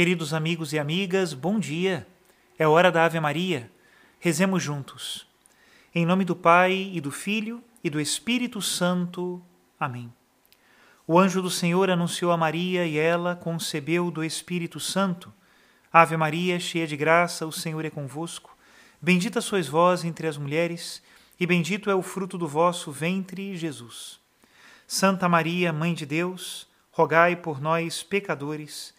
Queridos amigos e amigas, bom dia. É hora da Ave Maria. Rezemos juntos. Em nome do Pai e do Filho e do Espírito Santo. Amém. O anjo do Senhor anunciou a Maria e ela concebeu do Espírito Santo. Ave Maria, cheia de graça, o Senhor é convosco. Bendita sois vós entre as mulheres, e bendito é o fruto do vosso ventre, Jesus. Santa Maria, Mãe de Deus, rogai por nós, pecadores,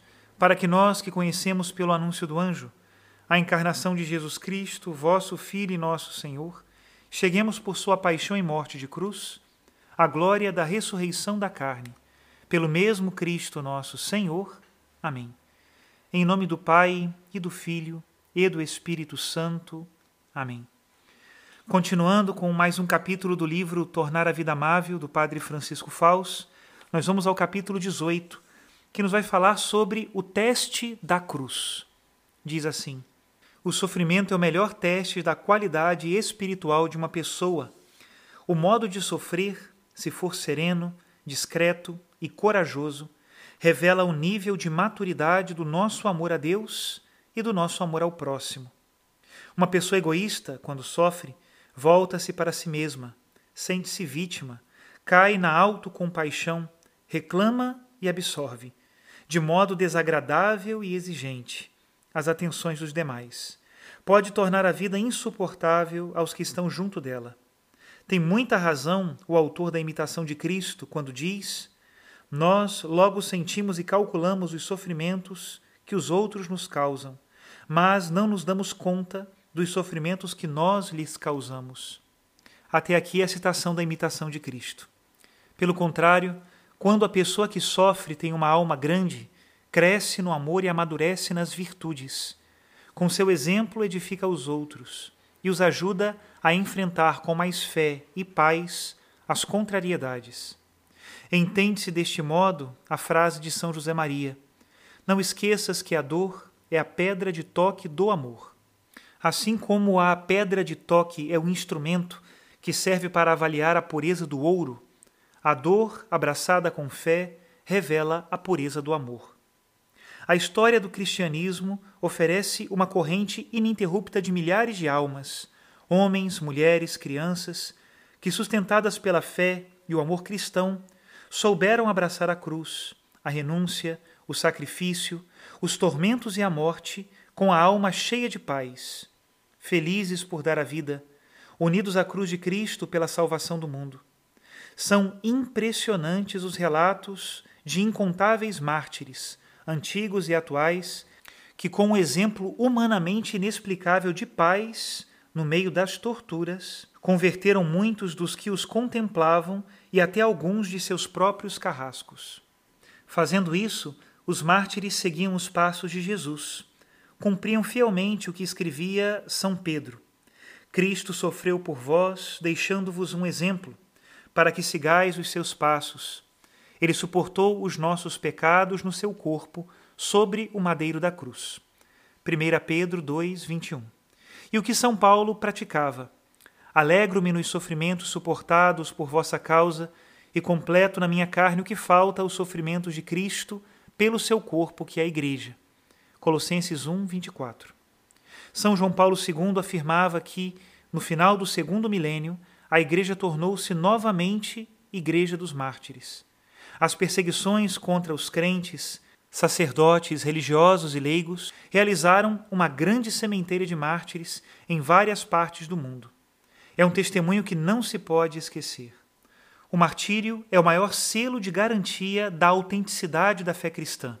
para que nós que conhecemos pelo anúncio do anjo a encarnação de Jesus Cristo, vosso Filho e nosso Senhor, cheguemos por sua paixão e morte de cruz à glória da ressurreição da carne, pelo mesmo Cristo nosso Senhor. Amém. Em nome do Pai e do Filho e do Espírito Santo. Amém. Continuando com mais um capítulo do livro Tornar a Vida Amável, do Padre Francisco Faus, nós vamos ao capítulo 18, que nos vai falar sobre o teste da cruz. Diz assim: O sofrimento é o melhor teste da qualidade espiritual de uma pessoa. O modo de sofrer, se for sereno, discreto e corajoso, revela o nível de maturidade do nosso amor a Deus e do nosso amor ao próximo. Uma pessoa egoísta, quando sofre, volta-se para si mesma, sente-se vítima, cai na autocompaixão, reclama e absorve de modo desagradável e exigente, as atenções dos demais. Pode tornar a vida insuportável aos que estão junto dela. Tem muita razão o autor da imitação de Cristo quando diz: Nós logo sentimos e calculamos os sofrimentos que os outros nos causam, mas não nos damos conta dos sofrimentos que nós lhes causamos. Até aqui a citação da imitação de Cristo. Pelo contrário, quando a pessoa que sofre tem uma alma grande, cresce no amor e amadurece nas virtudes. Com seu exemplo, edifica os outros e os ajuda a enfrentar com mais fé e paz as contrariedades. Entende-se deste modo a frase de São José Maria: Não esqueças que a dor é a pedra de toque do amor. Assim como a pedra de toque é o instrumento que serve para avaliar a pureza do ouro, a dor, abraçada com fé, revela a pureza do amor. A história do cristianismo oferece uma corrente ininterrupta de milhares de almas, homens, mulheres, crianças, que, sustentadas pela fé e o amor cristão, souberam abraçar a cruz, a renúncia, o sacrifício, os tormentos e a morte com a alma cheia de paz, felizes por dar a vida, unidos à cruz de Cristo pela salvação do mundo. São impressionantes os relatos de incontáveis mártires, antigos e atuais, que, com um exemplo humanamente inexplicável de paz no meio das torturas, converteram muitos dos que os contemplavam e até alguns de seus próprios carrascos. Fazendo isso, os mártires seguiam os passos de Jesus, cumpriam fielmente o que escrevia São Pedro. Cristo sofreu por vós, deixando-vos um exemplo para que sigais os seus passos. Ele suportou os nossos pecados no seu corpo, sobre o madeiro da cruz. 1 Pedro 2, 21. E o que São Paulo praticava? Alegro-me nos sofrimentos suportados por vossa causa e completo na minha carne o que falta aos sofrimentos de Cristo pelo seu corpo, que é a Igreja. Colossenses 1, 24. São João Paulo II afirmava que, no final do segundo milênio, a Igreja tornou-se novamente Igreja dos Mártires. As perseguições contra os crentes sacerdotes, religiosos e leigos realizaram uma grande sementeira de mártires em várias partes do mundo. É um testemunho que não se pode esquecer. O martírio é o maior selo de garantia da autenticidade da fé cristã.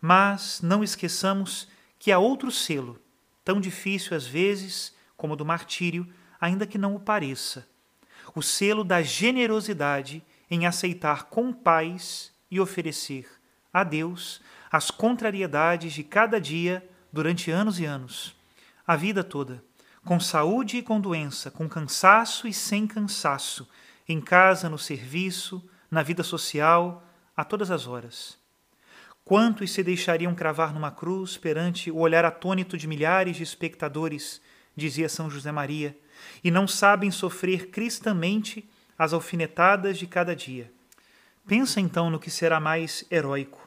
Mas não esqueçamos que há outro selo, tão difícil às vezes como o do martírio, ainda que não o pareça: o selo da generosidade em aceitar com paz e oferecer a Deus as contrariedades de cada dia durante anos e anos, a vida toda, com saúde e com doença, com cansaço e sem cansaço, em casa, no serviço, na vida social, a todas as horas. Quantos se deixariam cravar numa cruz perante o olhar atônito de milhares de espectadores, dizia São José Maria, e não sabem sofrer cristamente as alfinetadas de cada dia. Pensa então no que será mais heróico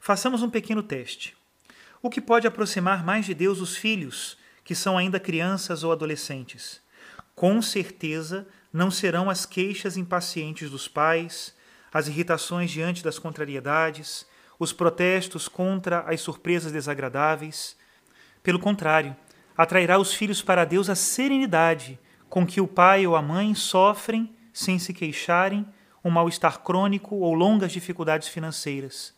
Façamos um pequeno teste. O que pode aproximar mais de Deus os filhos, que são ainda crianças ou adolescentes? Com certeza não serão as queixas impacientes dos pais, as irritações diante das contrariedades, os protestos contra as surpresas desagradáveis. Pelo contrário, atrairá os filhos para Deus a serenidade com que o pai ou a mãe sofrem, sem se queixarem, um mal-estar crônico ou longas dificuldades financeiras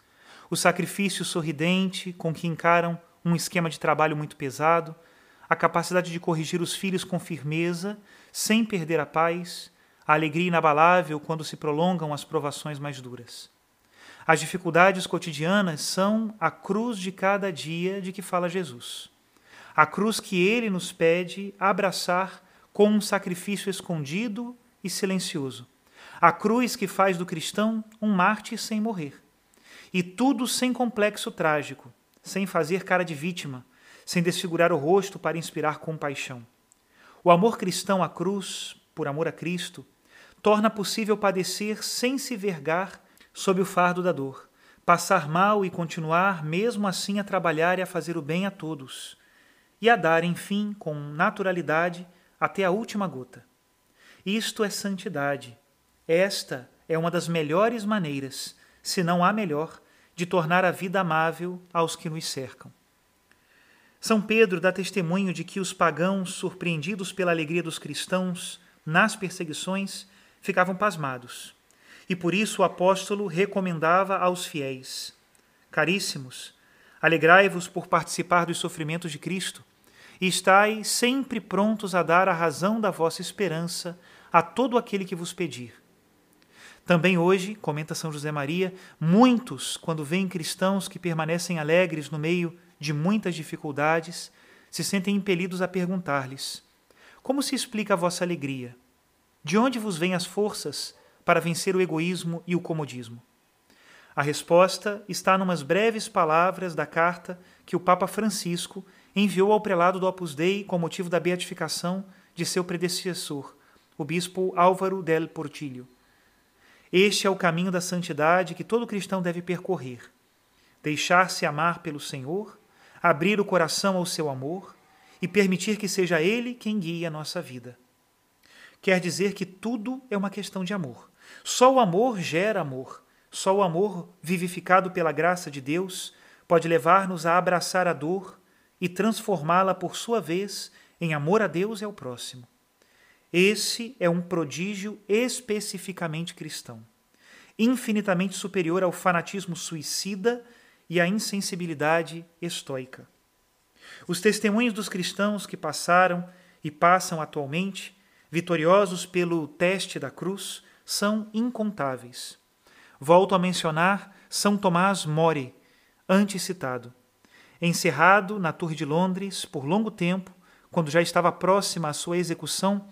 o sacrifício sorridente com que encaram um esquema de trabalho muito pesado, a capacidade de corrigir os filhos com firmeza, sem perder a paz, a alegria inabalável quando se prolongam as provações mais duras. As dificuldades cotidianas são a cruz de cada dia de que fala Jesus. A cruz que ele nos pede abraçar com um sacrifício escondido e silencioso. A cruz que faz do cristão um mártir sem morrer. E tudo sem complexo trágico, sem fazer cara de vítima, sem desfigurar o rosto para inspirar compaixão. O amor cristão à cruz, por amor a Cristo, torna possível padecer sem se vergar sob o fardo da dor, passar mal e continuar mesmo assim a trabalhar e a fazer o bem a todos, e a dar, enfim, com naturalidade até a última gota. Isto é santidade. Esta é uma das melhores maneiras se não há melhor, de tornar a vida amável aos que nos cercam. São Pedro dá testemunho de que os pagãos, surpreendidos pela alegria dos cristãos nas perseguições, ficavam pasmados. E por isso o apóstolo recomendava aos fiéis: Caríssimos, alegrai-vos por participar dos sofrimentos de Cristo, e estai sempre prontos a dar a razão da vossa esperança a todo aquele que vos pedir também hoje, comenta São José Maria, muitos, quando veem cristãos que permanecem alegres no meio de muitas dificuldades, se sentem impelidos a perguntar-lhes: Como se explica a vossa alegria? De onde vos vêm as forças para vencer o egoísmo e o comodismo? A resposta está numas breves palavras da carta que o Papa Francisco enviou ao prelado do Opus Dei com motivo da beatificação de seu predecessor, o bispo Álvaro del Portillo. Este é o caminho da santidade que todo cristão deve percorrer. Deixar-se amar pelo Senhor, abrir o coração ao seu amor e permitir que seja Ele quem guie a nossa vida. Quer dizer que tudo é uma questão de amor. Só o amor gera amor. Só o amor, vivificado pela graça de Deus, pode levar-nos a abraçar a dor e transformá-la, por sua vez, em amor a Deus e ao próximo. Esse é um prodígio especificamente cristão, infinitamente superior ao fanatismo suicida e à insensibilidade estoica. Os testemunhos dos cristãos que passaram e passam atualmente, vitoriosos pelo teste da cruz, são incontáveis. Volto a mencionar São Tomás More, antes citado. Encerrado na Torre de Londres por longo tempo, quando já estava próxima à sua execução,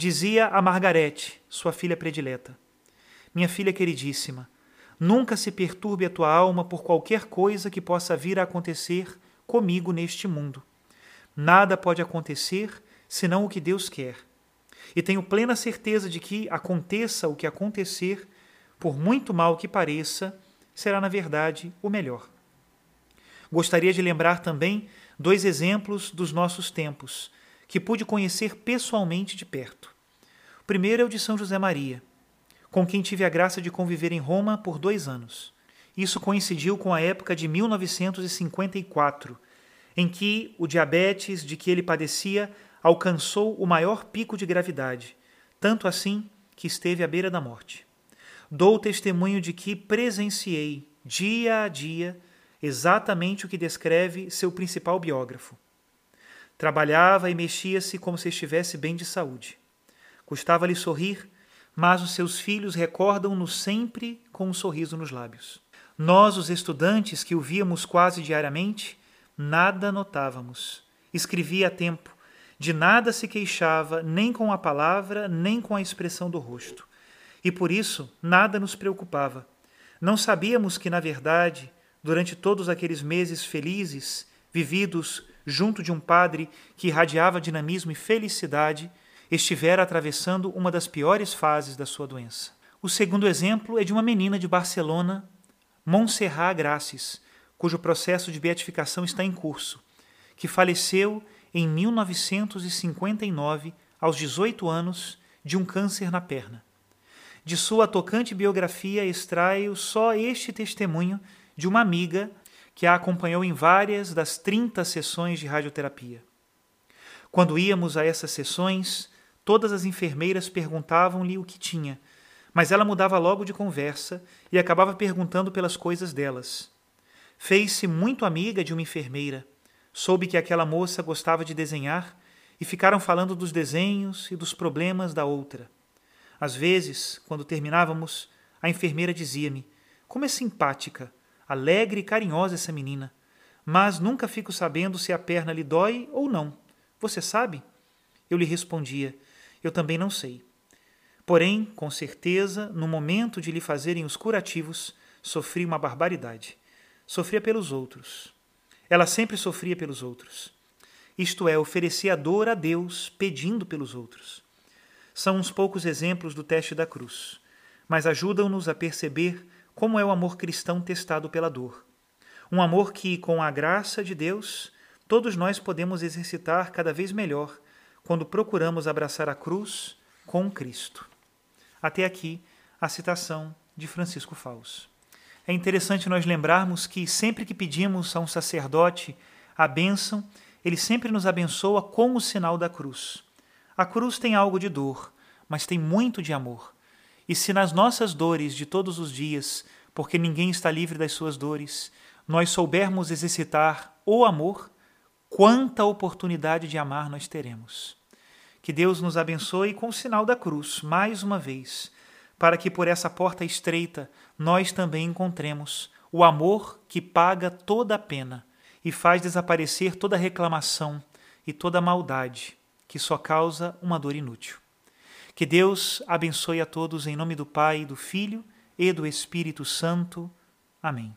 Dizia a Margarete, sua filha predileta: Minha filha queridíssima, nunca se perturbe a tua alma por qualquer coisa que possa vir a acontecer comigo neste mundo. Nada pode acontecer senão o que Deus quer. E tenho plena certeza de que, aconteça o que acontecer, por muito mal que pareça, será na verdade o melhor. Gostaria de lembrar também dois exemplos dos nossos tempos, que pude conhecer pessoalmente de perto. O primeiro é o de São José Maria, com quem tive a graça de conviver em Roma por dois anos, Isso coincidiu com a época de 1954, em que o diabetes de que ele padecia alcançou o maior pico de gravidade, tanto assim que esteve à beira da morte. Dou testemunho de que presenciei, dia a dia, exatamente o que descreve seu principal biógrafo. Trabalhava e mexia-se como se estivesse bem de saúde. Custava-lhe sorrir, mas os seus filhos recordam-no sempre com um sorriso nos lábios. Nós, os estudantes que o víamos quase diariamente, nada notávamos. Escrevia a tempo, de nada se queixava, nem com a palavra, nem com a expressão do rosto. E por isso nada nos preocupava. Não sabíamos que, na verdade, durante todos aqueles meses felizes, vividos junto de um padre que irradiava dinamismo e felicidade, estivera atravessando uma das piores fases da sua doença. O segundo exemplo é de uma menina de Barcelona, Montserrat Gracis, cujo processo de beatificação está em curso, que faleceu em 1959, aos 18 anos, de um câncer na perna. De sua tocante biografia extraio só este testemunho de uma amiga que a acompanhou em várias das 30 sessões de radioterapia. Quando íamos a essas sessões, todas as enfermeiras perguntavam-lhe o que tinha, mas ela mudava logo de conversa e acabava perguntando pelas coisas delas. Fez-se muito amiga de uma enfermeira Soube que aquela moça gostava de desenhar e ficaram falando dos desenhos e dos problemas da outra. Às vezes, quando terminávamos, a enfermeira dizia-me: Como é simpática, alegre e carinhosa essa menina, mas nunca fico sabendo se a perna lhe dói ou não. Você sabe? Eu lhe respondia: Eu também não sei. Porém, com certeza, no momento de lhe fazerem os curativos, sofri uma barbaridade. Sofria pelos outros. Ela sempre sofria pelos outros. Isto é, oferecia dor a Deus pedindo pelos outros. São uns poucos exemplos do teste da cruz, mas ajudam-nos a perceber como é o amor cristão testado pela dor. Um amor que, com a graça de Deus, todos nós podemos exercitar cada vez melhor quando procuramos abraçar a cruz com Cristo. Até aqui a citação de Francisco Faus. É interessante nós lembrarmos que sempre que pedimos a um sacerdote a bênção, ele sempre nos abençoa com o sinal da cruz. A cruz tem algo de dor, mas tem muito de amor. E se nas nossas dores de todos os dias, porque ninguém está livre das suas dores, nós soubermos exercitar o amor, quanta oportunidade de amar nós teremos. Que Deus nos abençoe com o sinal da cruz, mais uma vez para que por essa porta estreita nós também encontremos o amor que paga toda a pena e faz desaparecer toda reclamação e toda maldade que só causa uma dor inútil. Que Deus abençoe a todos em nome do Pai, do Filho e do Espírito Santo. Amém.